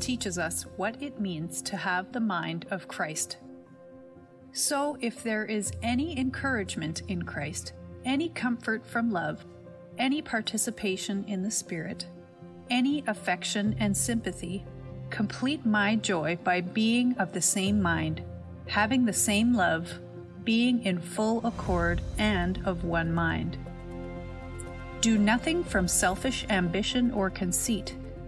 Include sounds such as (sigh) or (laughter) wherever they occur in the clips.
teaches us what it means to have the mind of Christ. So, if there is any encouragement in Christ, any comfort from love, any participation in the Spirit, any affection and sympathy, complete my joy by being of the same mind, having the same love, being in full accord and of one mind. Do nothing from selfish ambition or conceit,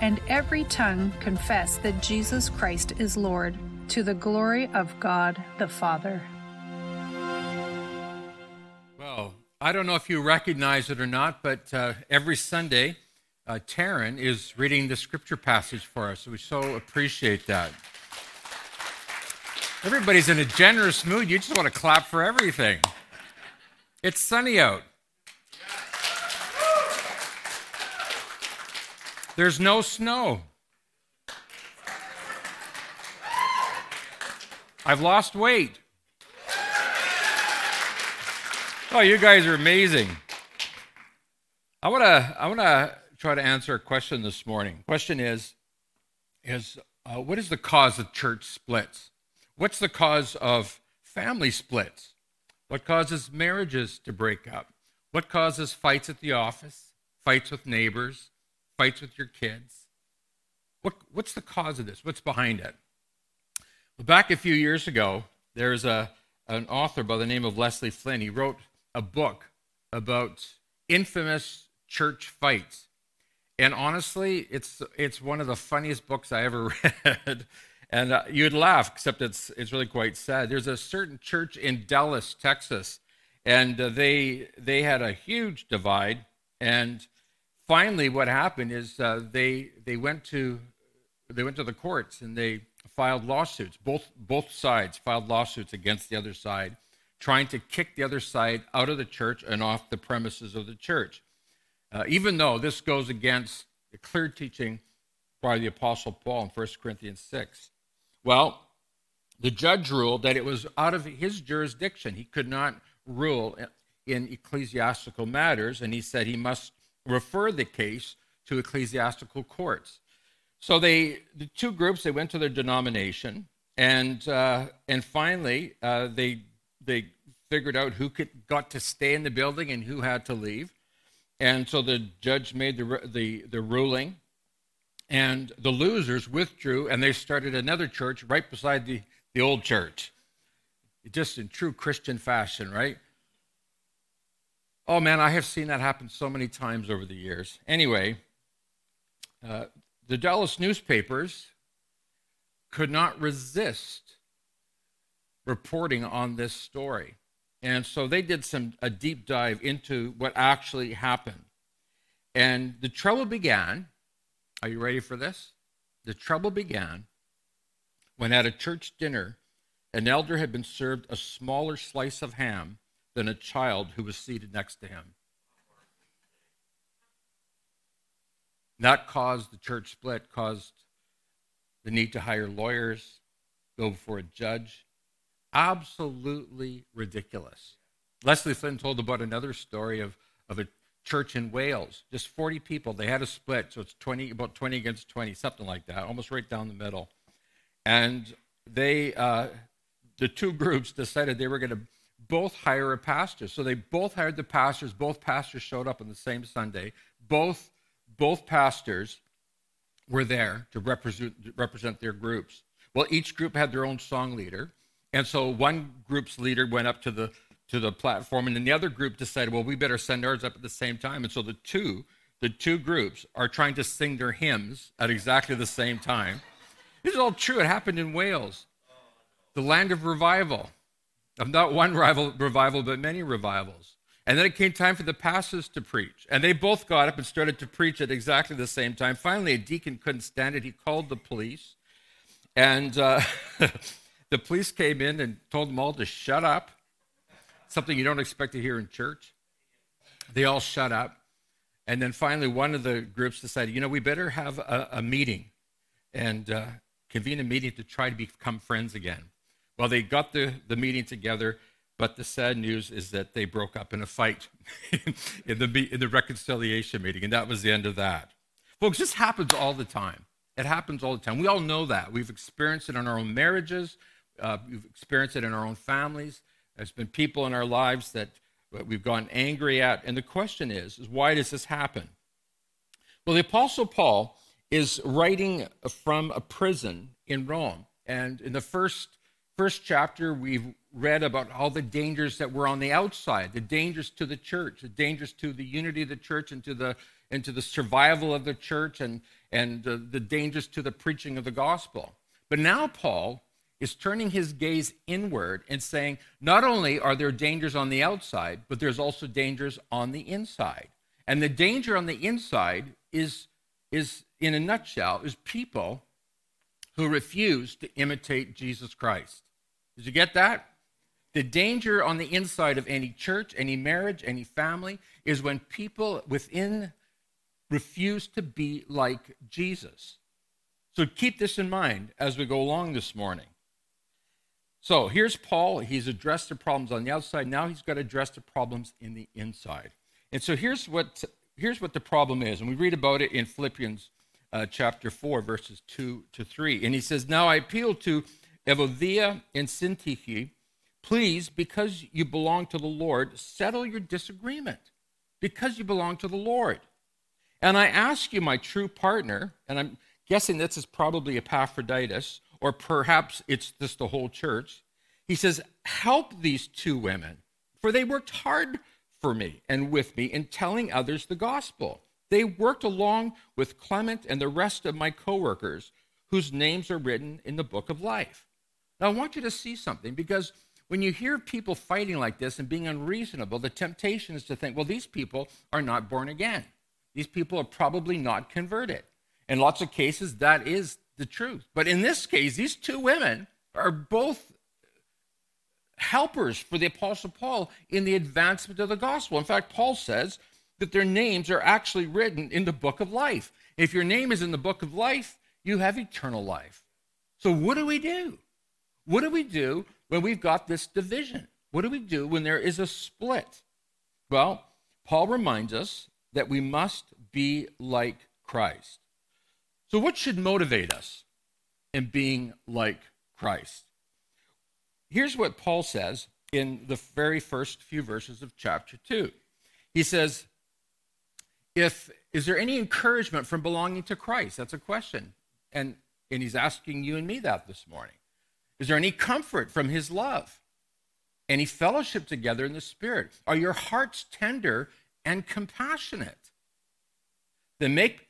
and every tongue confess that Jesus Christ is Lord, to the glory of God the Father. Well, I don't know if you recognize it or not, but uh, every Sunday, uh, Taryn is reading the scripture passage for us. We so appreciate that. Everybody's in a generous mood. You just want to clap for everything. It's sunny out. There's no snow. I've lost weight. Oh, you guys are amazing. I want to I want to try to answer a question this morning. Question is is uh, what is the cause of church splits? What's the cause of family splits? What causes marriages to break up? What causes fights at the office, fights with neighbors, fights with your kids. What, what's the cause of this? What's behind it? Well, back a few years ago, there's a, an author by the name of Leslie Flynn. He wrote a book about infamous church fights. And honestly, it's, it's one of the funniest books I ever (laughs) read. and uh, you'd laugh, except it's, it's really quite sad. There's a certain church in Dallas, Texas, and uh, they, they had a huge divide. And finally, what happened is uh, they they went to they went to the courts and they filed lawsuits. Both both sides filed lawsuits against the other side, trying to kick the other side out of the church and off the premises of the church. Uh, even though this goes against the clear teaching by the Apostle Paul in 1 Corinthians 6. Well, the judge ruled that it was out of his jurisdiction. He could not rule in ecclesiastical matters, and he said he must refer the case to ecclesiastical courts. So they, the two groups, they went to their denomination, and uh, and finally uh, they they figured out who could got to stay in the building and who had to leave, and so the judge made the the the ruling, and the losers withdrew, and they started another church right beside the the old church, just in true Christian fashion, right? Oh man, I have seen that happen so many times over the years. Anyway, uh, the Dallas newspapers could not resist reporting on this story. And so they did some a deep dive into what actually happened. And the trouble began. Are you ready for this? The trouble began when at a church dinner, an elder had been served a smaller slice of ham than a child who was seated next to him. That caused the church split, caused the need to hire lawyers, go before a judge. Absolutely ridiculous. Leslie Flynn told about another story of, of a church in Wales, just 40 people. They had a split, so it's 20, about 20 against 20, something like that, almost right down the middle. And they, uh, the two groups decided they were going to both hire a pastor. So they both hired the pastors. Both pastors showed up on the same Sunday. Both, both pastors were there to represent, represent their groups. Well, each group had their own song leader, And so one group's leader went up to the to the platform, and then the other group decided, well, we better send ours up at the same time. And so the two the two groups are trying to sing their hymns at exactly the same time. This is all true. It happened in Wales, the land of revival, of not one rival, revival, but many revivals. And then it came time for the pastors to preach. And they both got up and started to preach at exactly the same time. Finally, a deacon couldn't stand it. He called the police. And uh, (laughs) the police came in and told them all to shut up, something you don't expect to hear in church. They all shut up. And then finally, one of the groups decided, you know, we better have a, a meeting and uh, convene a meeting to try to become friends again. Well, they got the, the meeting together, but the sad news is that they broke up in a fight (laughs) in, the, in the reconciliation meeting, and that was the end of that. Folks, this happens all the time. It happens all the time. We all know that. We've experienced it in our own marriages, uh, we've experienced it in our own families. There's been people in our lives that we've gone angry at. And the question is, is why does this happen? Well, the Apostle Paul is writing from a prison in Rome. And in the first, first chapter, we've read about all the dangers that were on the outside, the dangers to the church, the dangers to the unity of the church and to the, and to the survival of the church, and, and uh, the dangers to the preaching of the gospel. But now Paul is turning his gaze inward and saying, not only are there dangers on the outside, but there's also dangers on the inside. And the danger on the inside is, is in a nutshell, is people who refuse to imitate Jesus Christ. Did you get that? The danger on the inside of any church, any marriage, any family is when people within refuse to be like Jesus. So keep this in mind as we go along this morning. So here's Paul. He's addressed the problems on the outside. Now he's got to address the problems in the inside. And so here's what, here's what the problem is. And we read about it in Philippians uh, chapter 4, verses 2 to 3. And he says, Now I appeal to Euodia and Syntyche, please, because you belong to the Lord, settle your disagreement, because you belong to the Lord. And I ask you, my true partner, and I'm guessing this is probably Epaphroditus, or perhaps it's just the whole church. He says, Help these two women, for they worked hard for me and with me in telling others the gospel. They worked along with Clement and the rest of my coworkers, whose names are written in the book of life. Now, I want you to see something because when you hear people fighting like this and being unreasonable, the temptation is to think, well, these people are not born again. These people are probably not converted. In lots of cases, that is the truth. But in this case, these two women are both helpers for the Apostle Paul in the advancement of the gospel. In fact, Paul says that their names are actually written in the book of life. If your name is in the book of life, you have eternal life. So, what do we do? What do we do when we've got this division? What do we do when there is a split? Well, Paul reminds us that we must be like Christ. So, what should motivate us in being like Christ? Here's what Paul says in the very first few verses of chapter 2. He says, if is there any encouragement from belonging to Christ? That's a question. And and he's asking you and me that this morning. Is there any comfort from his love? Any fellowship together in the Spirit? Are your hearts tender and compassionate? Then make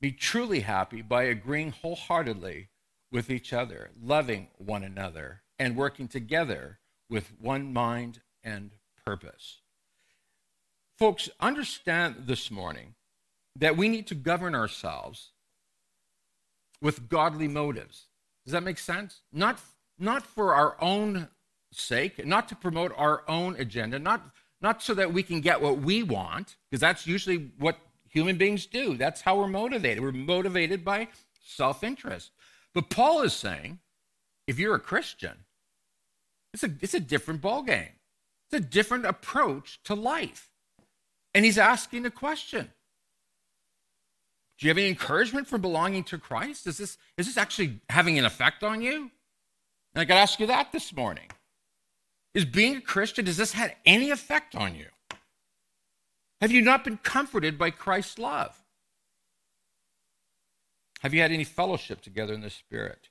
me truly happy by agreeing wholeheartedly with each other, loving one another, and working together with one mind and purpose. Folks, understand this morning that we need to govern ourselves with godly motives. Does that make sense? Not, not for our own sake, not to promote our own agenda, not, not so that we can get what we want, because that's usually what human beings do. That's how we're motivated. We're motivated by self interest. But Paul is saying if you're a Christian, it's a, it's a different ballgame, it's a different approach to life. And he's asking a question Do you have any encouragement from belonging to Christ? Is this, is this actually having an effect on you? And I got to ask you that this morning. Is being a Christian, does this have any effect on you? Have you not been comforted by Christ's love? Have you had any fellowship together in the Spirit?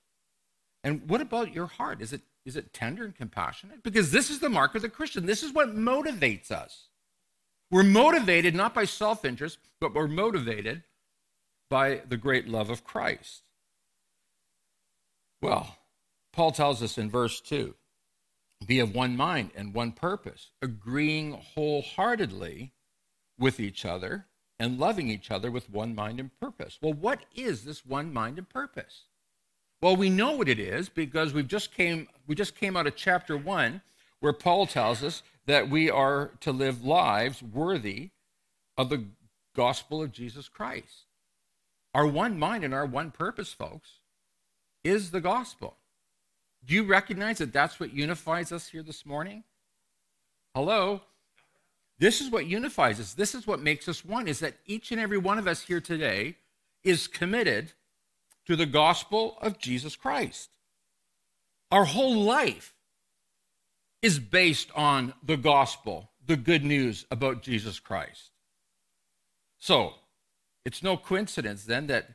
And what about your heart? Is it, is it tender and compassionate? Because this is the mark of the Christian. This is what motivates us. We're motivated not by self interest, but we're motivated by the great love of Christ. Well, Paul tells us in verse 2 be of one mind and one purpose, agreeing wholeheartedly with each other and loving each other with one mind and purpose. Well, what is this one mind and purpose? Well, we know what it is because we've just came we just came out of chapter 1 where Paul tells us that we are to live lives worthy of the gospel of Jesus Christ. Our one mind and our one purpose, folks, is the gospel. Do you recognize that that's what unifies us here this morning? Hello? This is what unifies us. This is what makes us one, is that each and every one of us here today is committed to the gospel of Jesus Christ. Our whole life is based on the gospel, the good news about Jesus Christ. So, it's no coincidence then that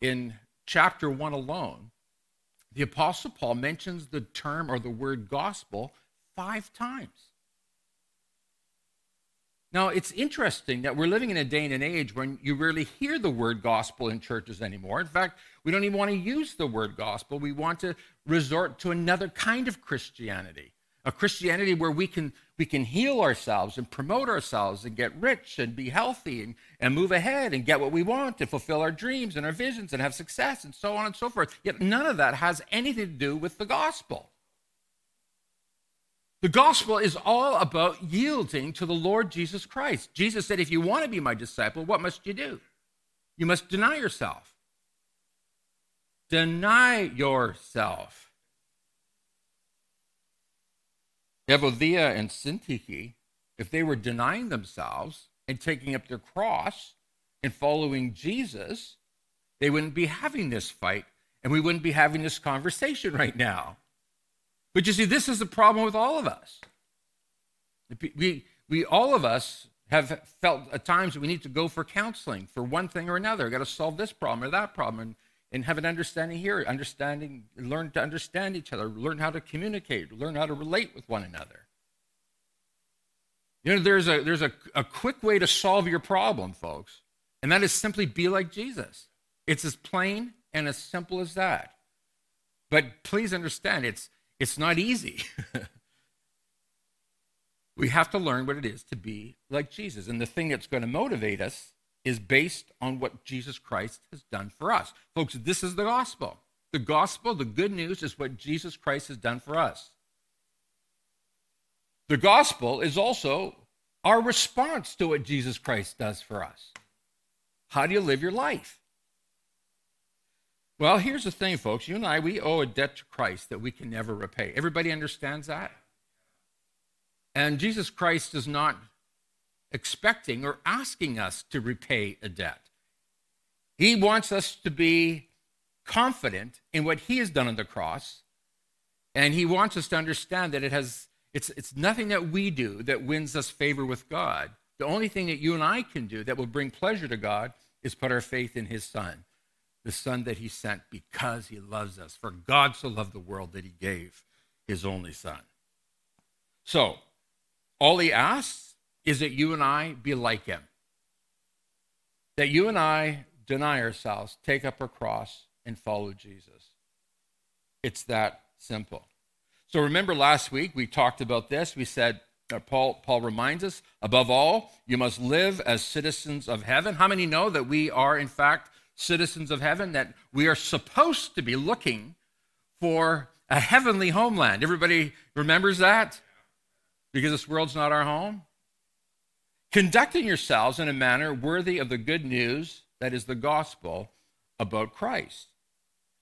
in chapter 1 alone, the Apostle Paul mentions the term or the word gospel five times. Now, it's interesting that we're living in a day and an age when you rarely hear the word gospel in churches anymore. In fact, we don't even want to use the word gospel. We want to resort to another kind of Christianity, a Christianity where we can, we can heal ourselves and promote ourselves and get rich and be healthy and, and move ahead and get what we want and fulfill our dreams and our visions and have success and so on and so forth. Yet none of that has anything to do with the gospel. The gospel is all about yielding to the Lord Jesus Christ. Jesus said, If you want to be my disciple, what must you do? You must deny yourself. Deny yourself. Euodia and Syntyche, if they were denying themselves and taking up their cross and following Jesus, they wouldn't be having this fight and we wouldn't be having this conversation right now. But you see, this is the problem with all of us. We, we all of us have felt at times that we need to go for counseling for one thing or another. We've got to solve this problem or that problem and, and have an understanding here, understanding, learn to understand each other, learn how to communicate, learn how to relate with one another. You know, there's a there's a, a quick way to solve your problem, folks, and that is simply be like Jesus. It's as plain and as simple as that. But please understand, it's it's not easy. (laughs) we have to learn what it is to be like Jesus. And the thing that's going to motivate us is based on what Jesus Christ has done for us. Folks, this is the gospel. The gospel, the good news, is what Jesus Christ has done for us. The gospel is also our response to what Jesus Christ does for us. How do you live your life? Well, here's the thing, folks. You and I, we owe a debt to Christ that we can never repay. Everybody understands that? And Jesus Christ is not expecting or asking us to repay a debt. He wants us to be confident in what he has done on the cross, and he wants us to understand that it has it's it's nothing that we do that wins us favor with God. The only thing that you and I can do that will bring pleasure to God is put our faith in his son the Son that He sent because He loves us. For God so loved the world that He gave His only Son. So, all He asks is that you and I be like Him. That you and I deny ourselves, take up our cross, and follow Jesus. It's that simple. So remember last week we talked about this. We said, uh, Paul, Paul reminds us, above all, you must live as citizens of heaven. How many know that we are, in fact, citizens of heaven, that we are supposed to be looking for a heavenly homeland. Everybody remembers that? Because this world's not our home? Conducting yourselves in a manner worthy of the good news that is the gospel about Christ.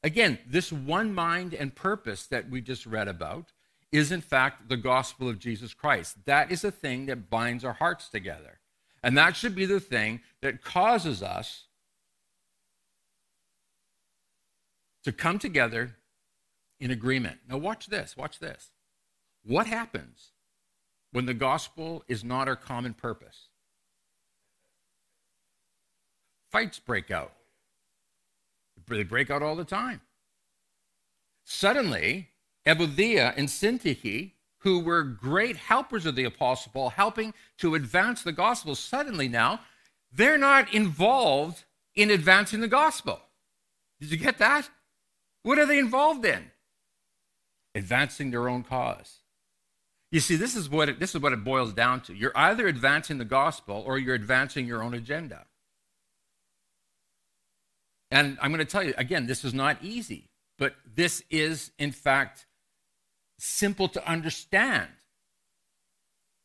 Again, this one mind and purpose that we just read about is, in fact, the gospel of Jesus Christ. That is a thing that binds our hearts together. And that should be the thing that causes us to come together in agreement. Now, watch this, watch this. What happens when the gospel is not our common purpose? Fights break out. They break out all the time. Suddenly, Euodia and Syntyche, who were great helpers of the apostle Paul, helping to advance the gospel, suddenly now they're not involved in advancing the gospel. Did you get that? What are they involved in? Advancing their own cause. You see, this is what it, this is what it boils down to. You're either advancing the gospel or you're advancing your own agenda. And I'm going to tell you again, this is not easy, but this is, in fact, simple to understand.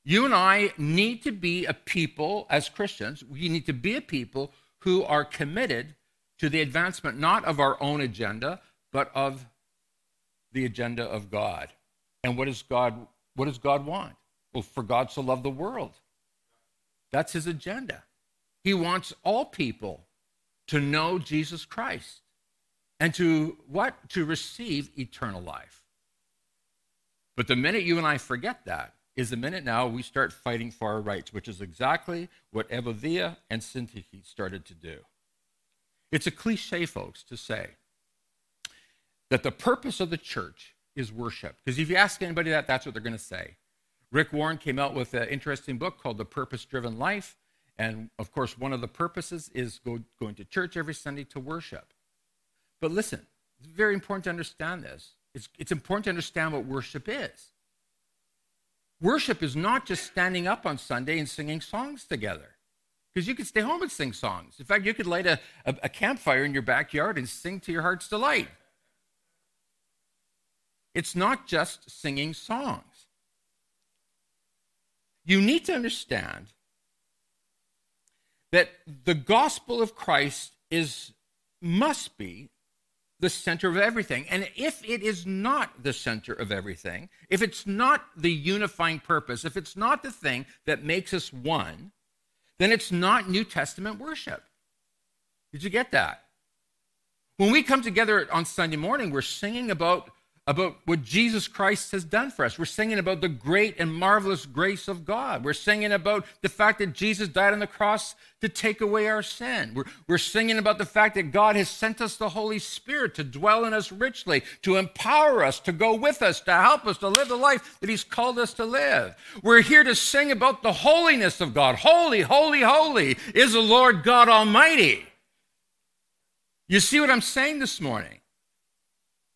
You and I need to be a people as Christians, we need to be a people who are committed to the advancement not of our own agenda, but of the agenda of God. And what does God what does God want? Well, for God to love the world. That's his agenda. He wants all people to know Jesus Christ and to what? To receive eternal life. But the minute you and I forget that is the minute now we start fighting for our rights, which is exactly what Euodia and Syntyche started to do. It's a cliche, folks, to say that the purpose of the church is worship. Because if you ask anybody that, that's what they're going to say. Rick Warren came out with an interesting book called The Purpose Driven Life. And of course, one of the purposes is go, going to church every Sunday to worship. But listen, it's very important to understand this. It's, it's important to understand what worship is. Worship is not just standing up on Sunday and singing songs together. Because you could stay home and sing songs. In fact, you could light a, a, a campfire in your backyard and sing to your heart's delight. It's not just singing songs. You need to understand that the gospel of Christ is must be the center of everything. And if it is not the center of everything, if it's not the unifying purpose, if it's not the thing that makes us one, then it's not New Testament worship. Did you get that? When we come together on Sunday morning, we're singing about about what Jesus Christ has done for us. We're singing about the great and marvelous grace of God. We're singing about the fact that Jesus died on the cross to take away our sin. We're, we're singing about the fact that God has sent us the Holy Spirit to dwell in us richly, to empower us, to go with us, to help us to live the life that He's called us to live. We're here to sing about the holiness of God. Holy, holy, holy is the Lord God Almighty. You see what I'm saying this morning?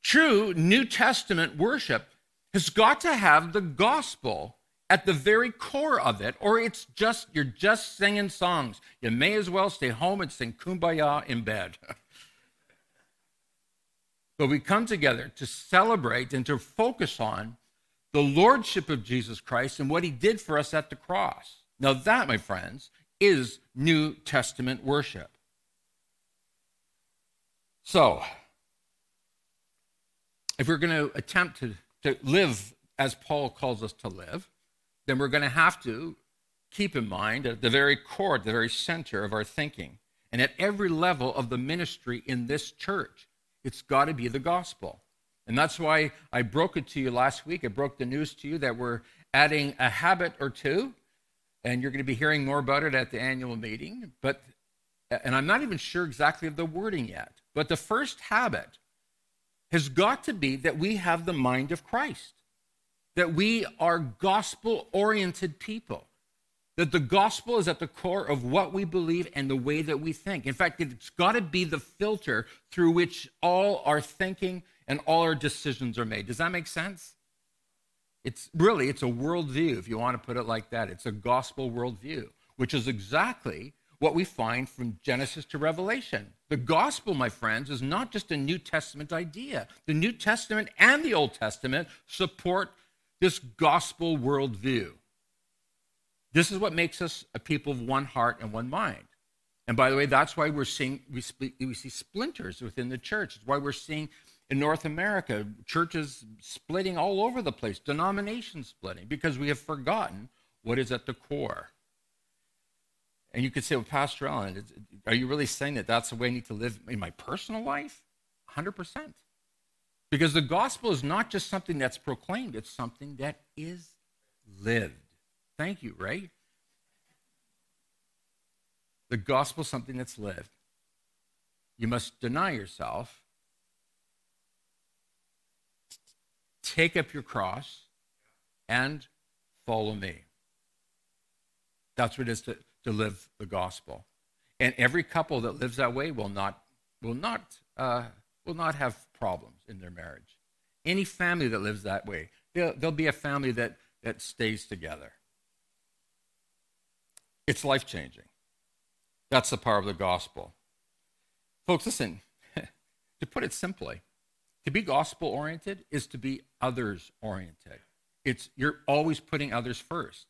True New Testament worship has got to have the gospel at the very core of it, or it's just, you're just singing songs. You may as well stay home and sing kumbaya in bed. (laughs) but we come together to celebrate and to focus on the lordship of Jesus Christ and what he did for us at the cross. Now, that, my friends, is New Testament worship. So, if we're going to attempt to, to live as Paul calls us to live, then we're going to have to keep in mind at the very core, the very center of our thinking, and at every level of the ministry in this church, it's got to be the gospel. And that's why I broke it to you last week. I broke the news to you that we're adding a habit or two, and you're going to be hearing more about it at the annual meeting. But, and I'm not even sure exactly of the wording yet. But the first habit has got to be that we have the mind of Christ, that we are gospel oriented people, that the gospel is at the core of what we believe and the way that we think. In fact, it's got to be the filter through which all our thinking and all our decisions are made. Does that make sense? It's really it's a worldview, if you want to put it like that. It's a gospel worldview, which is exactly what we find from Genesis to Revelation. The gospel, my friends, is not just a New Testament idea. The New Testament and the Old Testament support this gospel worldview. This is what makes us a people of one heart and one mind. And by the way, that's why we're seeing we, we see splinters within the church. It's why we're seeing in North America churches splitting all over the place, denominations splitting, because we have forgotten what is at the core. And you could say, well, Pastor Allen, are you really saying that that's the way I need to live in my personal life? 100%. Because the gospel is not just something that's proclaimed, it's something that is lived. Thank you, right? The gospel is something that's lived. You must deny yourself, take up your cross and follow me. That's what it is to, to live the gospel. And every couple that lives that way will not, will not, uh, will not have problems in their marriage. Any family that lives that way, there'll be a family that, that stays together. It's life changing. That's the power of the gospel. Folks, listen, (laughs) to put it simply, to be gospel oriented is to be others oriented. It's you're always putting others first.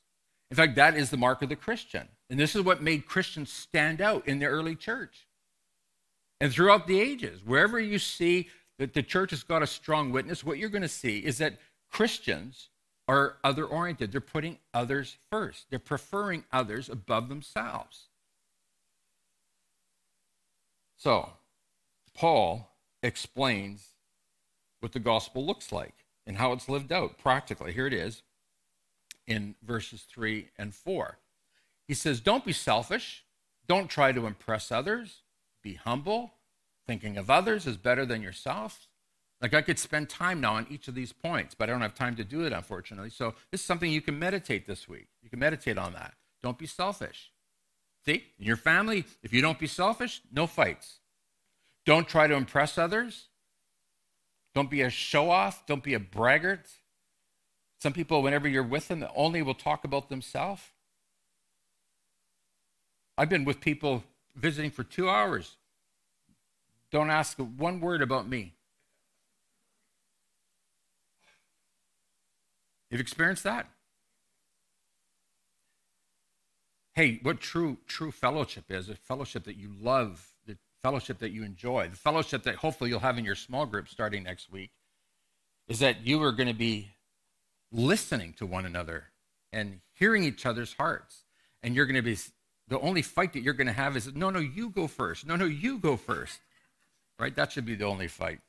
In fact, that is the mark of the Christian. And this is what made Christians stand out in the early church. And throughout the ages, wherever you see that the church has got a strong witness, what you're going to see is that Christians are other oriented. They're putting others first, they're preferring others above themselves. So, Paul explains what the gospel looks like and how it's lived out practically. Here it is in verses 3 and 4. He says, Don't be selfish. Don't try to impress others. Be humble. Thinking of others is better than yourself. Like I could spend time now on each of these points, but I don't have time to do it, unfortunately. So this is something you can meditate this week. You can meditate on that. Don't be selfish. See, in your family, if you don't be selfish, no fights. Don't try to impress others. Don't be a show off. Don't be a braggart. Some people, whenever you're with them, only will talk about themselves. I've been with people visiting for two hours. Don't ask one word about me. You've experienced that? Hey, what true true fellowship is, a fellowship that you love, the fellowship that you enjoy, the fellowship that hopefully you'll have in your small group starting next week, is that you are going to be listening to one another and hearing each other's hearts. And you're going to be, the only fight that you're going to have is, no, no, you go first. No, no, you go first. Right? That should be the only fight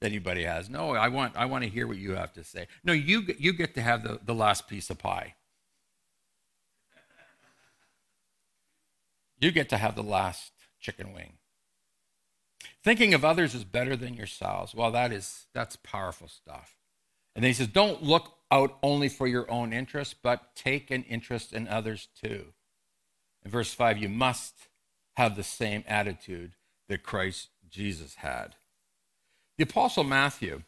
that anybody has. No, I want, I want to hear what you have to say. No, you, you get to have the, the last piece of pie. You get to have the last chicken wing. Thinking of others is better than yourselves. Well, that is that's powerful stuff. And then he says, don't look out only for your own interest, but take an interest in others too. In verse 5, you must have the same attitude that Christ Jesus had. The Apostle Matthew,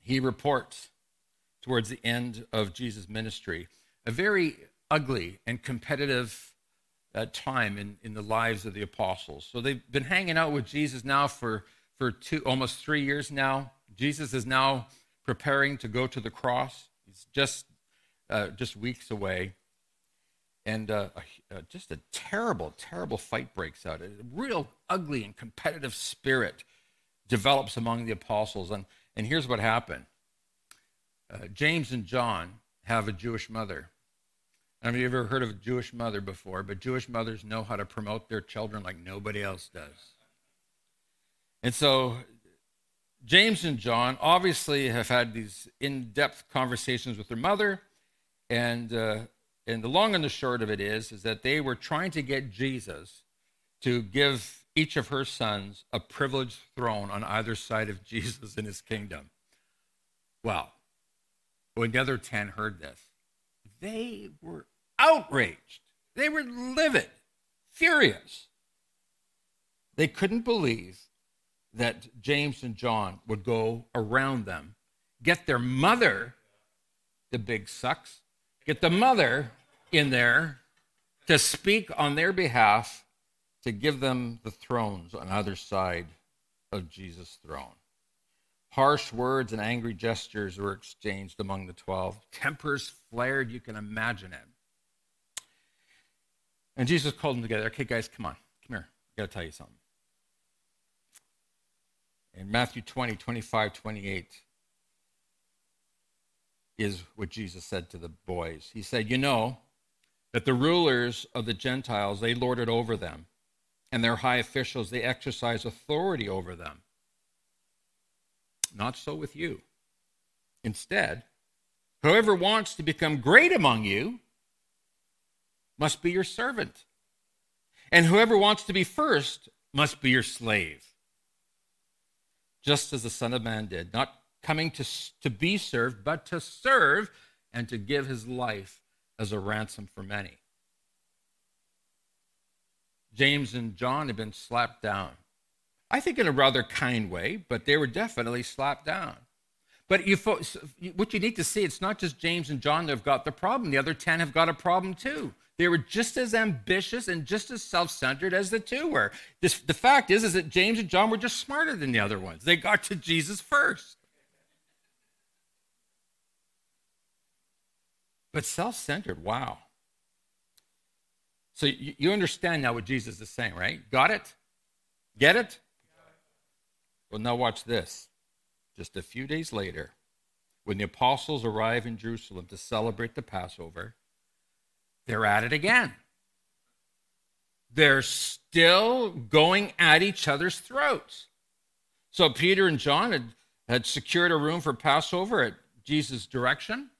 he reports towards the end of Jesus' ministry a very ugly and competitive uh, time in, in the lives of the apostles. So they've been hanging out with Jesus now for, for two, almost three years now. Jesus is now preparing to go to the cross. He's just uh, just weeks away, and uh, uh, just a terrible, terrible fight breaks out. A real ugly and competitive spirit develops among the apostles, and and here's what happened. Uh, James and John have a Jewish mother. I don't know if you've ever heard of a Jewish mother before, but Jewish mothers know how to promote their children like nobody else does. And so James and John obviously have had these in depth conversations with their mother. And, uh, and the long and the short of it is, is that they were trying to get Jesus to give each of her sons a privileged throne on either side of (laughs) Jesus in his kingdom. Well, when the other 10 heard this, they were outraged. They were livid, furious. They couldn't believe that James and John would go around them, get their mother, the big sucks, get the mother in there to speak on their behalf to give them the thrones on either side of Jesus' throne. Harsh words and angry gestures were exchanged among the 12. Tempers flared, you can imagine it. And Jesus called them together. Okay, guys, come on. Come here. I got to tell you something. In Matthew 20, 25, 28 is what Jesus said to the boys. He said, You know that the rulers of the Gentiles, they lord it over them, and their high officials, they exercise authority over them. Not so with you. Instead, whoever wants to become great among you must be your servant. And whoever wants to be first must be your slave just as the Son of Man did, not coming to, to be served, but to serve and to give his life as a ransom for many. James and John had been slapped down. I think in a rather kind way, but they were definitely slapped down. But you, what you need to see, it's not just James and John that have got the problem. The other 10 have got a problem too. They were just as ambitious and just as self-centered as the two were. This, the fact is, is that James and John were just smarter than the other ones. They got to Jesus first. But self-centered, wow. So you, you understand now what Jesus is saying, right? Got it? Get it? Well, now watch this. Just a few days later, when the apostles arrive in Jerusalem to celebrate the Passover, they're at it again. They're still going at each other's throats. So Peter and John had, had secured a room for Passover at Jesus' direction,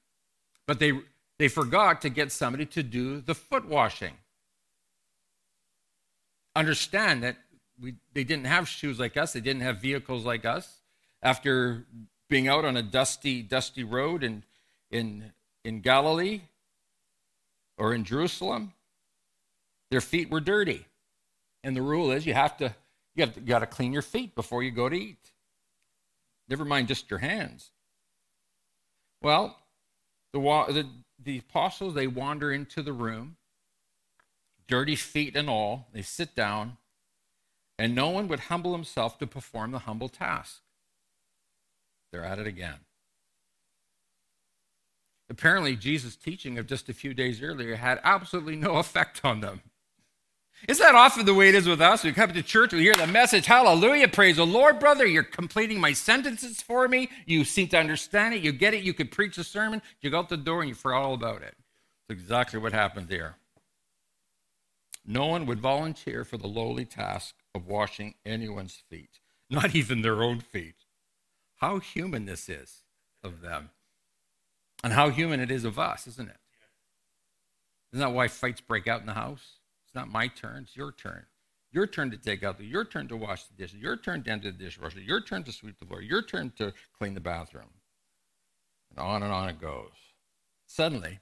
but they, they forgot to get somebody to do the foot washing. Understand that we, they didn't have shoes like us, they didn't have vehicles like us. After being out on a dusty, dusty road in, in, in Galilee, or in Jerusalem, their feet were dirty. And the rule is you have to you have got to clean your feet before you go to eat. Never mind just your hands. Well, the, the, the apostles, they wander into the room, dirty feet and all. They sit down, and no one would humble himself to perform the humble task. They're at it again. Apparently, Jesus' teaching of just a few days earlier had absolutely no (laughs) effect on them. Isn't that often the way it is with us? We come to church, we hear the message, hallelujah, praise the Lord, brother. You're completing my sentences for me. You seem to understand it. You get it. You could preach a sermon. You go out the door and you forgot all about it. That's exactly what happened there. No one would volunteer for the lowly task of washing anyone's feet, not even their own feet. How human this is of them and how human it is of us, isn't it? Isn't that why fights break out in the house? Not my turn, it's your turn. Your turn to take out the, your turn to wash the dishes, your turn to empty the dishwasher, your turn to sweep the floor, your turn to clean the bathroom. And on and on it goes. Suddenly,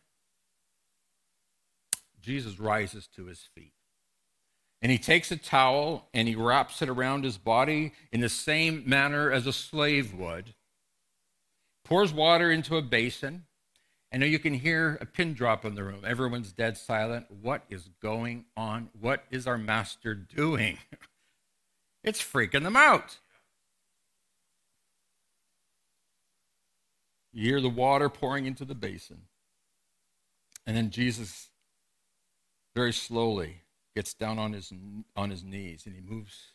Jesus rises to his feet. And he takes a towel and he wraps it around his body in the same manner as a slave would pours water into a basin. I know you can hear a pin drop in the room. Everyone's dead silent. What is going on? What is our master doing? (laughs) it's freaking them out. You hear the water pouring into the basin. And then Jesus very slowly gets down on his, on his knees and he moves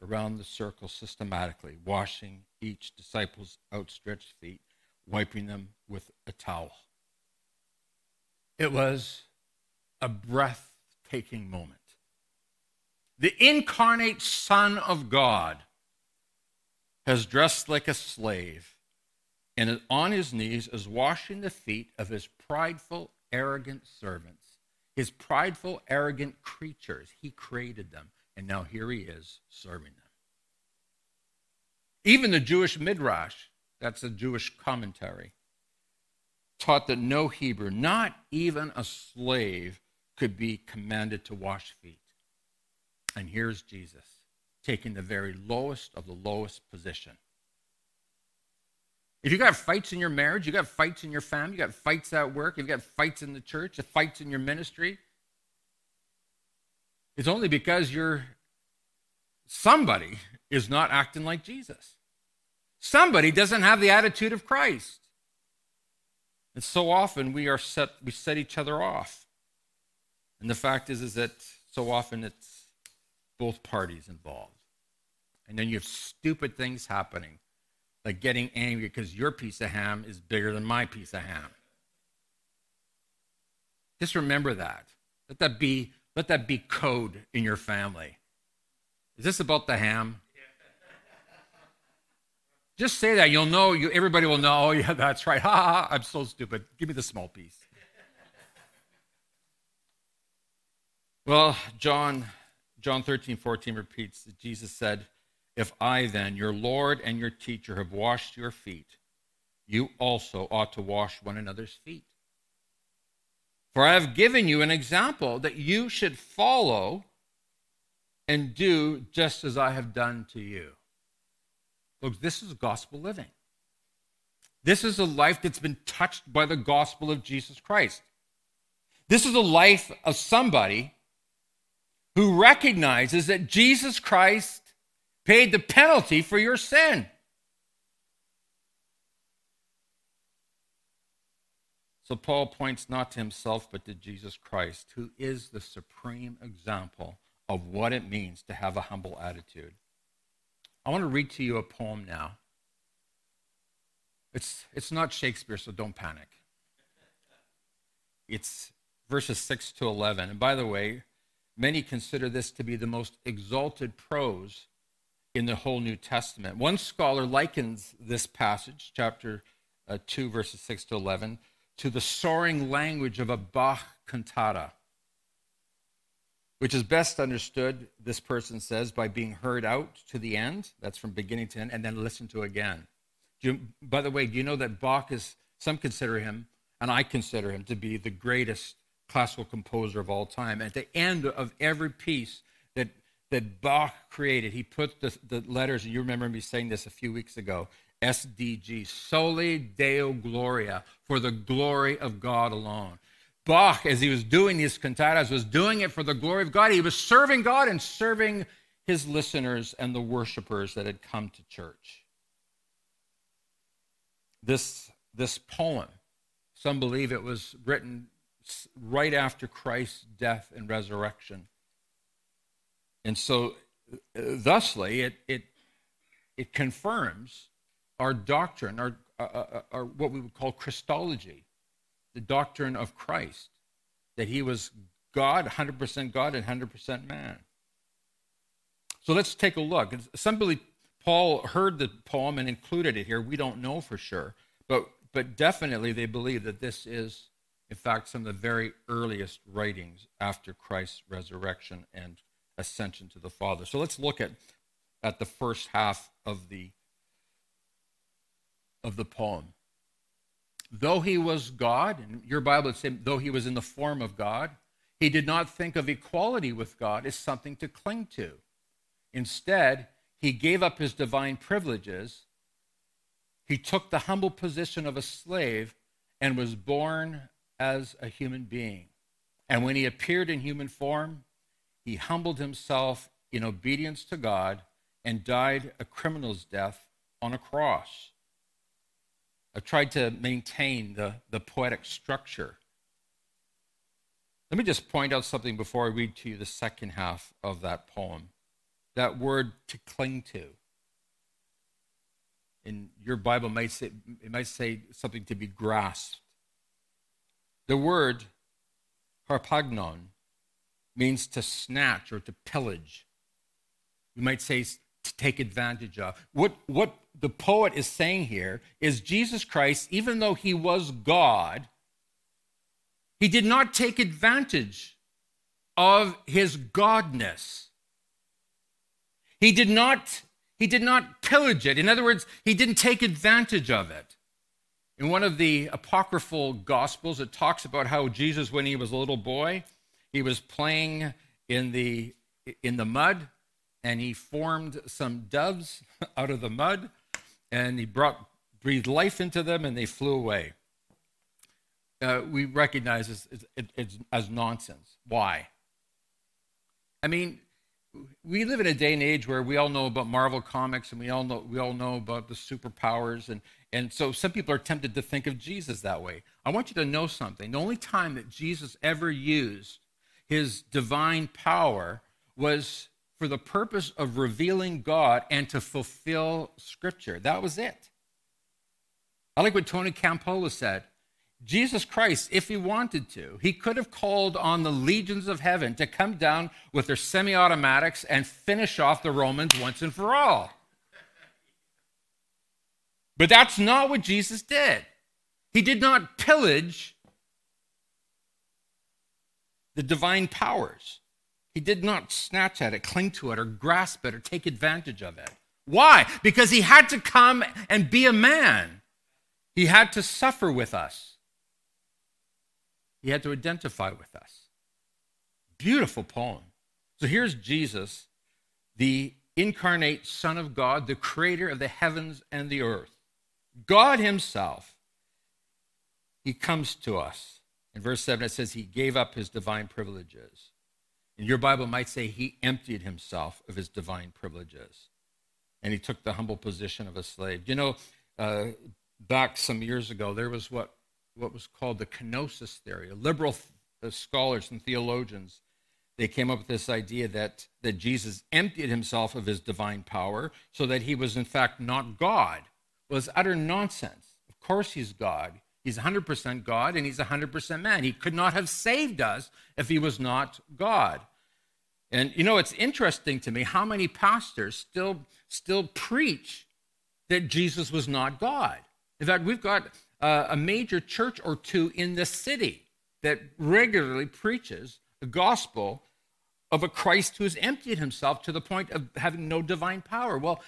around the circle systematically, washing each disciple's outstretched feet wiping them with a towel. It was a breathtaking moment. The incarnate Son of God has dressed like a slave and on his knees is washing the feet of his prideful, arrogant servants, his prideful, arrogant creatures. He created them, and now here he is serving them. Even the Jewish Midrash that's a Jewish commentary, taught that no Hebrew, not even a slave, could be commanded to wash feet. And here's Jesus taking the very lowest of the lowest position. If you got fights in your marriage, you got fights in your family, you got fights at work, you've got fights in the church, fights in your ministry, it's only because you're somebody is not acting like Jesus. Somebody doesn't have the attitude of Christ. And so often we are set we set each other off. And the fact is is that so often it's both parties involved. And then you have stupid things happening, like getting angry because your piece of ham is bigger than my piece of ham. Just remember that. Let that be let that be code in your family. Is this about the ham? Just say that. You'll know, you, everybody will know, oh, (laughs) yeah, that's right. Ha, ha, I'm so stupid. Give me the small piece. well, John, John 13, 14 repeats that Jesus said, If I then, your Lord and your teacher, have washed your feet, you also ought to wash one another's feet. For I have given you an example that you should follow and do just as I have done to you. Look, this is gospel living. This is a life that's been touched by the gospel of Jesus Christ. This is a life of somebody who recognizes that Jesus Christ paid the penalty for your sin. So Paul points not to himself, but to Jesus Christ, who is the supreme example of what it means to have a humble attitude. I want to read to you a poem now. It's, it's not Shakespeare, so don't panic. It's verses 6 to 11. And by the way, many consider this to be the most exalted prose in the whole New Testament. One scholar likens this passage, chapter uh, 2, verses 6 to 11, to the soaring language of a Bach cantata, which is best understood, this person says, by being heard out to the end. That's from beginning to end, and then listened to again. You, by the way, do you know that Bach is, some consider him, and I consider him to be the greatest classical composer of all time. At the end of every piece that, that Bach created, he put the, the letters, and you remember me saying this a few weeks ago SDG, Soli Deo Gloria, for the glory of God alone. Bach, as he was doing these cantatas, was doing it for the glory of God. He was serving God and serving his listeners and the worshipers that had come to church this, this poem. Some believe it was written right after Christ's death and resurrection. And so, uh, thusly, it, it, it confirms our doctrine, our, our, uh, uh, our, what we would call Christology, the doctrine of Christ, that he was God, 100% God, and 100% man. So let's take a look. Some believe Paul heard the poem and included it here. We don't know for sure, but but definitely they believe that this is, in fact, some of the very earliest writings after Christ's resurrection and ascension to the Father. So let's look at at the first half of the of the poem. Though he was God, and your Bible would say, though he was in the form of God, he did not think of equality with God as something to cling to. Instead, he gave up his divine privileges. He took the humble position of a slave and was born as a human being. And when he appeared in human form, he humbled himself in obedience to God and died a criminal's death on a cross. I've tried to maintain the, the poetic structure. Let me just point out something before I read to you the second half of that poem that word to cling to. In your Bible might say it might say something to be grasped. The word harpagmon means to snatch or to pillage. You might say to take advantage of. What, what the poet is saying here is Jesus Christ, even though he was God, he did not take advantage of his godness. He did not he did not pillage it. In other words, he didn't take advantage of it. In one of the apocryphal gospels, it talks about how Jesus, when he was a little boy, he was playing in the in the mud, and he formed some doves (laughs) out of the mud, and he brought breathed life into them, and they flew away. Uh, we recognize this as, as, as nonsense. Why? I mean, we live in a day and age where we all know about Marvel comics and we all know we all know about the superpowers and and so some people are tempted to think of Jesus that way. I want you to know something. The only time that Jesus ever used his divine power was for the purpose of revealing God and to fulfill scripture. That was it. I like what Tony Campolo said. Jesus Christ, if he wanted to, he could have called on the legions of heaven to come down with their semi automatics and finish off the Romans once and for all. But that's not what Jesus did. He did not pillage the divine powers. He did not snatch at it, cling to it, or grasp it, or take advantage of it. Why? Because he had to come and be a man. He had to suffer with us. He had to identify with us. Beautiful poem. So here's Jesus, the incarnate Son of God, the creator of the heavens and the earth. God Himself, He comes to us. In verse 7, it says He gave up His divine privileges. And your Bible might say He emptied Himself of His divine privileges. And He took the humble position of a slave. You know, uh, back some years ago, there was what, what was called the kenosis theory. Liberal th- scholars and theologians they came up with this idea that, that Jesus emptied himself of his divine power so that he was, in fact, not God. Was utter nonsense. Of course, he's God. He's 100% God and he's 100% man. He could not have saved us if he was not God. And you know, it's interesting to me how many pastors still, still preach that Jesus was not God. In fact, we've got uh, a major church or two in the city that regularly preaches the gospel of a Christ who has emptied himself to the point of having no divine power. Well,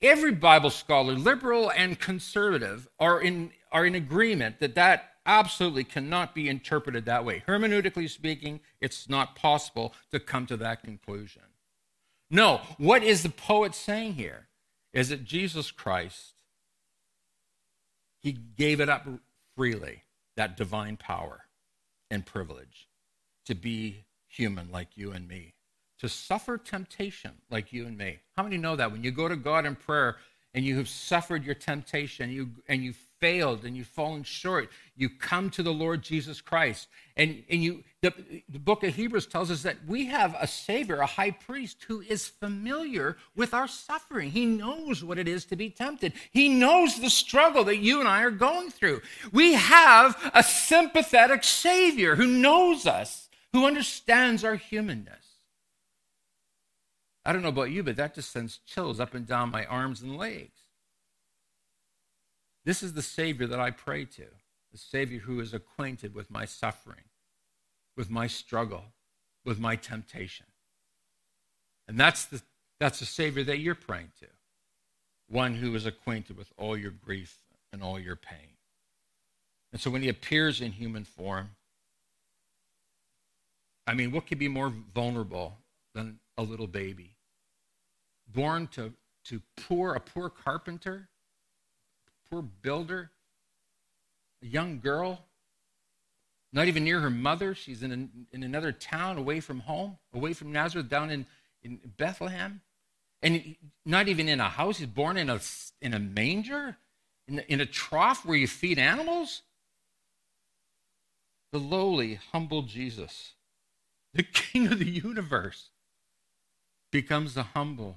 every Bible scholar, liberal and conservative, are in, are in agreement that that absolutely cannot be interpreted that way. Hermeneutically speaking, it's not possible to come to that conclusion. No, what is the poet saying here? Is that Jesus Christ, he gave it up freely, that divine power and privilege to be human like you and me, to suffer temptation like you and me. How many know that when you go to God in prayer and you have suffered your temptation you, and you failed and you've fallen short, you come to the Lord Jesus Christ. And, and you the, the book of Hebrews tells us that we have a Savior, a high priest who is familiar with our suffering. He knows what it is to be tempted. He knows the struggle that you and I are going through. We have a sympathetic Savior who knows us who understands our humanness. I don't know about you, but that just sends chills up and down my arms and legs. This is the Savior that I pray to, the Savior who is acquainted with my suffering, with my struggle, with my temptation. And that's the, that's the Savior that you're praying to, one who is acquainted with all your grief and all your pain. And so when he appears in human form, I mean, what could be more vulnerable than a little baby? Born to, to poor, a poor carpenter, poor builder, a young girl, not even near her mother. She's in, a, in another town away from home, away from Nazareth, down in, in Bethlehem. And not even in a house. He's born in a, in a manger, in, in a trough where you feed animals. The lowly, humble Jesus the (laughs) king of the universe, becomes a humble,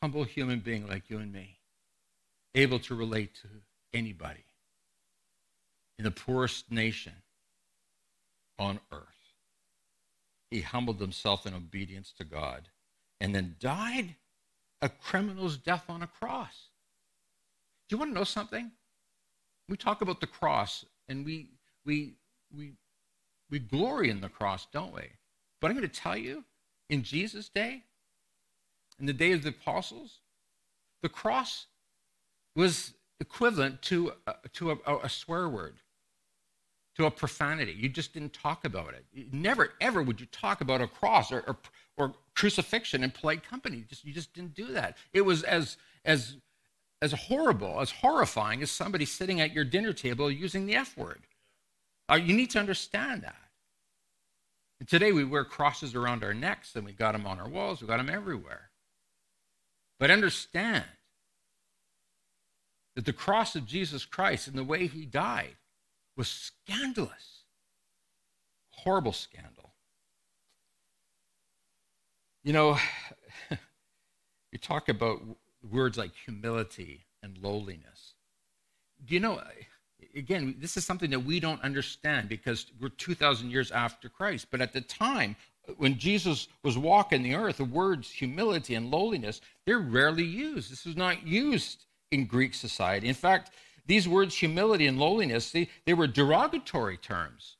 humble human being like you and me, able to relate to anybody in the poorest nation on earth. He humbled himself in obedience to God and then died a criminal's death on a cross. Do you want to know something? We talk about the cross and we we we we glory in the cross, don't we? But I'm going to tell you, in Jesus' day, in the day of the apostles, the cross was equivalent to, a, to a, a swear word, to a profanity. You just didn't talk about it. Never, ever would you talk about a cross or, or, or crucifixion in polite company. You just, you just didn't do that. It was as, as, as horrible, as horrifying as somebody sitting at your dinner table using the F word. Uh, you need to understand that. And today we wear crosses around our necks and we got them on our walls, we got them everywhere. But understand that the cross of Jesus Christ and the way he died was scandalous. Horrible scandal. You know, (laughs) you talk about words like humility and lowliness. Do you know, again, this is something that we don't understand because we're 2,000 years after Christ. But at the time, when Jesus was walking the earth, the words humility and lowliness, they're rarely used. This was not used in Greek society. In fact, these words, humility and lowliness, they, they were derogatory terms.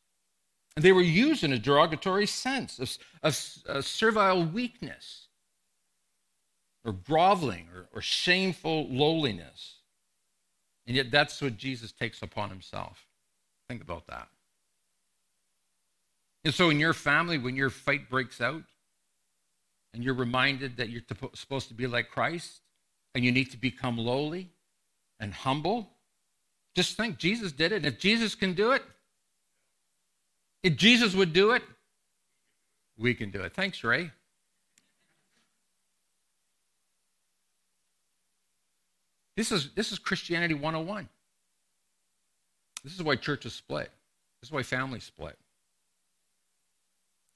And they were used in a derogatory sense of, of, of servile weakness or groveling or, or shameful lowliness. And yet, that's what Jesus takes upon himself. Think about that. And so, in your family, when your fight breaks out, and you're reminded that you're supposed to be like Christ, and you need to become lowly and humble, just think Jesus did it. If Jesus can do it, if Jesus would do it, we can do it. Thanks, Ray. This is, this is Christianity 101. This is why churches split. This is why families split.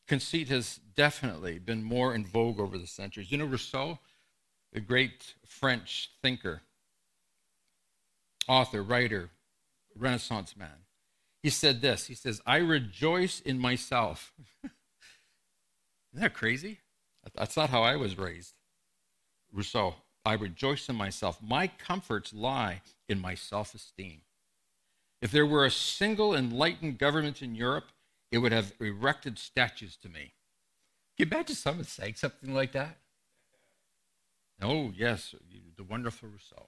Conceit has definitely been more in vogue over the centuries. You know, Rousseau, the great French thinker, author, writer, Renaissance man, he said this He says, I rejoice in myself. (laughs) Isn't that crazy? That's not how I was raised. Rousseau, I rejoice in myself. My comforts lie in my self esteem. If there were a single enlightened government in Europe, it would have erected statues to me. Can you imagine someone saying something like that? Oh, yes, the wonderful Rousseau.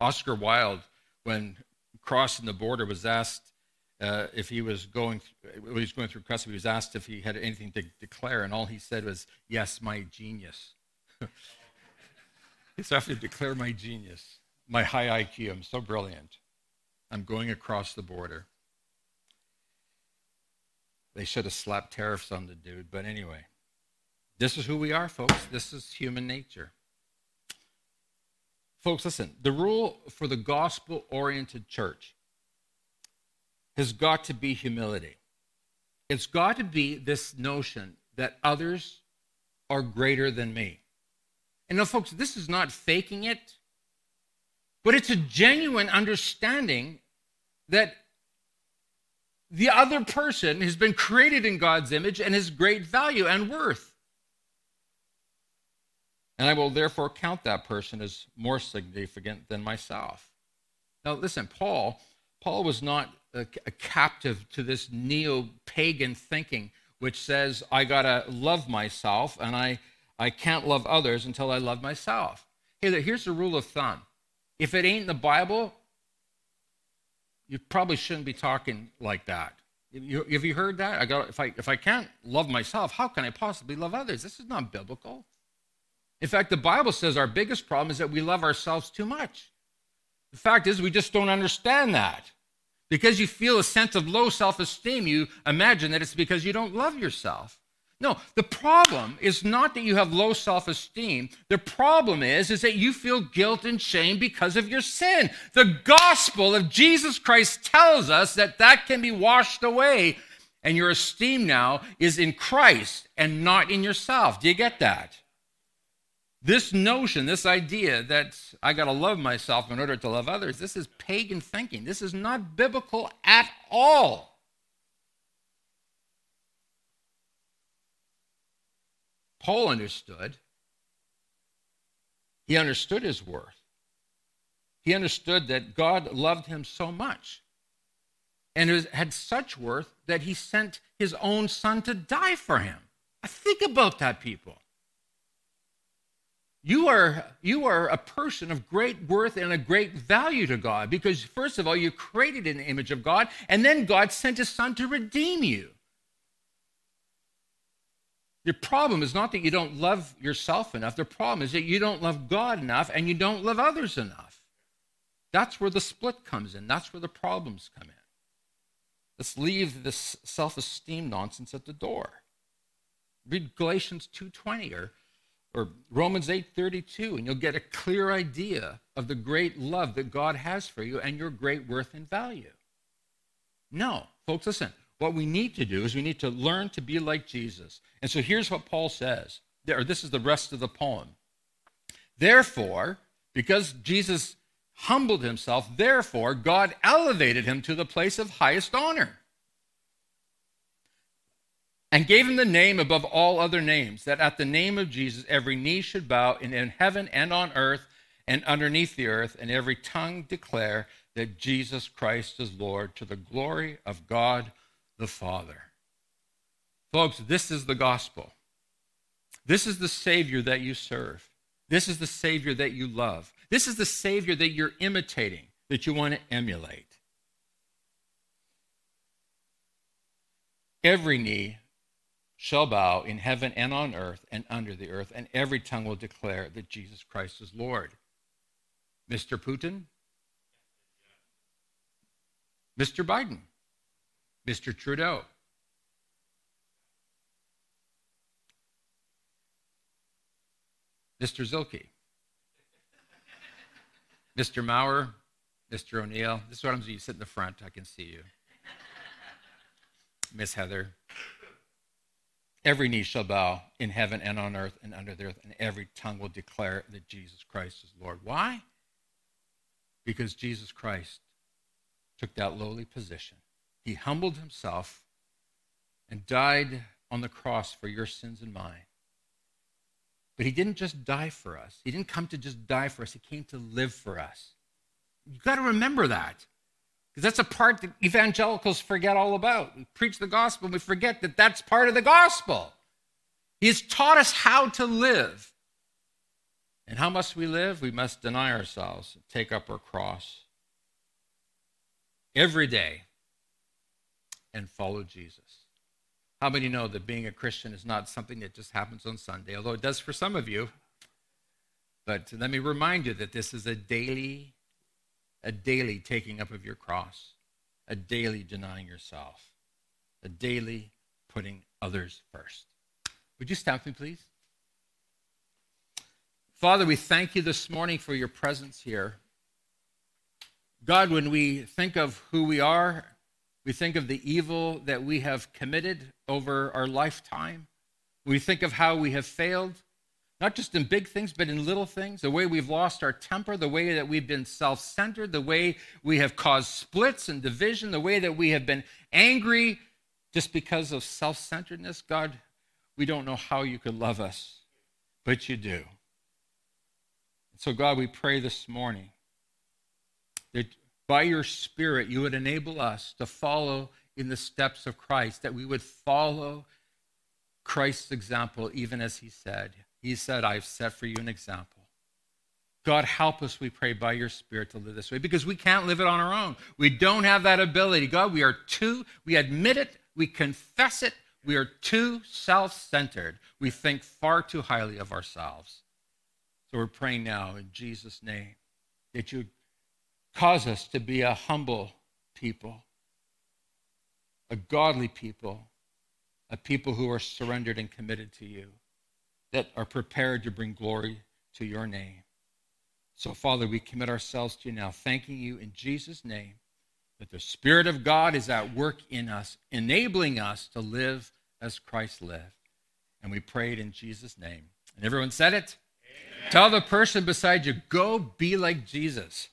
Oscar Wilde, when crossing the border, was asked uh, if he was going, when he was going through custody, he was asked if he had anything to declare, and all he said was, "Yes, my genius." so I have to declare my genius, my high IQ. I'm so brilliant. I'm going across the border. They should have slapped tariffs on the dude, but anyway, this is who we are, folks. This is human nature. Folks, listen, the rule for the gospel oriented church has got to be humility. It's got to be this notion that others are greater than me. And now, folks, this is not faking it, but it's a genuine understanding that the other person has been created in God's image and has great value and worth. And I will therefore count that person as more significant than myself. Now, listen, Paul, Paul was not a, a captive to this neo pagan thinking, which says, I got to love myself and I I can't love others until I love myself. Hey, here's the rule of thumb if it ain't in the Bible, you probably shouldn't be talking like that. have you heard that? I got if I if I can't love myself, how can I possibly love others? This is not biblical. In fact, the Bible says our biggest problem is that we love ourselves too much. The fact is, we just don't understand that. Because you feel a sense of low self esteem, you imagine that it's because you don't love yourself. No, the problem is not that you have low self-esteem. The problem is is that you feel guilt and shame because of your sin. The gospel of Jesus Christ tells us that that can be washed away and your esteem now is in Christ and not in yourself. Do you get that? This notion, this idea that I got to love myself in order to love others, this is pagan thinking. This is not biblical at all. Paul understood. He understood his worth. He understood that God loved him so much and had such worth that he sent his own son to die for him. Think about that, people. You are, you are a person of great worth and a great value to God because, first of all, you're created in the image of God, and then God sent his son to redeem you. The problem is not that you don't love yourself enough. The problem is that you don't love God enough and you don't love others enough. That's where the split comes in. That's where the problems come in. Let's leave this self-esteem nonsense at the door. Read Galatians 2:20 or, or Romans 8:32 and you'll get a clear idea of the great love that God has for you and your great worth and value. No, folks, listen. What we need to do is we need to learn to be like Jesus. And so here's what Paul says, or this is the rest of the poem. Therefore, because Jesus humbled himself, therefore, God elevated him to the place of highest honor and gave him the name above all other names, that at the name of Jesus every knee should bow in, in heaven and on earth and underneath the earth, and every tongue declare that Jesus Christ is Lord to the glory of God the Father. Folks, this is the gospel. This is the Savior that you serve. This is the Savior that you love. This is the Savior that you're imitating. that you want to emulate. Every knee shall bow in heaven and on earth and under the earth, and every tongue will declare that Jesus Christ is Lord. Mr. Putin, Mr. Biden, Mr. Trudeau. Mr. Zilke, Mr. Maurer, Mr. O'Neill. This is what I'm. You sit in the front. I can see you. Miss Heather. Every knee shall bow in heaven and on earth and under the earth, and every tongue will declare that Jesus Christ is Lord. Why? Because Jesus Christ took that lowly position. He humbled himself and died on the cross for your sins and mine. But he didn't just die for us. He didn't come to just die for us. He came to live for us. You've got to remember that. Because that's a part that evangelicals forget all about. We preach the gospel and we forget that that's part of the gospel. He has taught us how to live. And how must we live? We must deny ourselves, take up our cross every day, and follow Jesus. How many know that being a Christian is not something that just happens on Sunday, although it does for some of you? But let me remind you that this is a daily, a daily taking up of your cross, a daily denying yourself, a daily putting others first. Would you with me, please? Father, we thank you this morning for your presence here. God, when we think of who we are, we think of the evil that we have committed over our lifetime. We think of how we have failed, not just in big things, but in little things, the way we've lost our temper, the way that we've been self centered, the way we have caused splits and division, the way that we have been angry just because of self centeredness. God, we don't know how you could love us, but you do. So, God, we pray this morning that by your Spirit you would enable us to follow in the steps of Christ, that we would follow Christ's example, even as he said. He said, I've set for you an example. God, help us, we pray, by your Spirit to live this way because we can't live it on our own. We don't have that ability. God, we are too, we admit it, we confess it, we are too self centered. We think far too highly of ourselves. So we're praying now in Jesus' name that you cause us to be a humble people, a godly people, a people who are surrendered and committed to you, that are prepared to bring glory to your name. So, Father, we commit ourselves to you now, thanking you in Jesus' name that the Spirit of God is at work in us, enabling us to live as Christ lived. And we prayed in Jesus' name. And everyone said it? Amen. Tell the person beside you, go be like Jesus.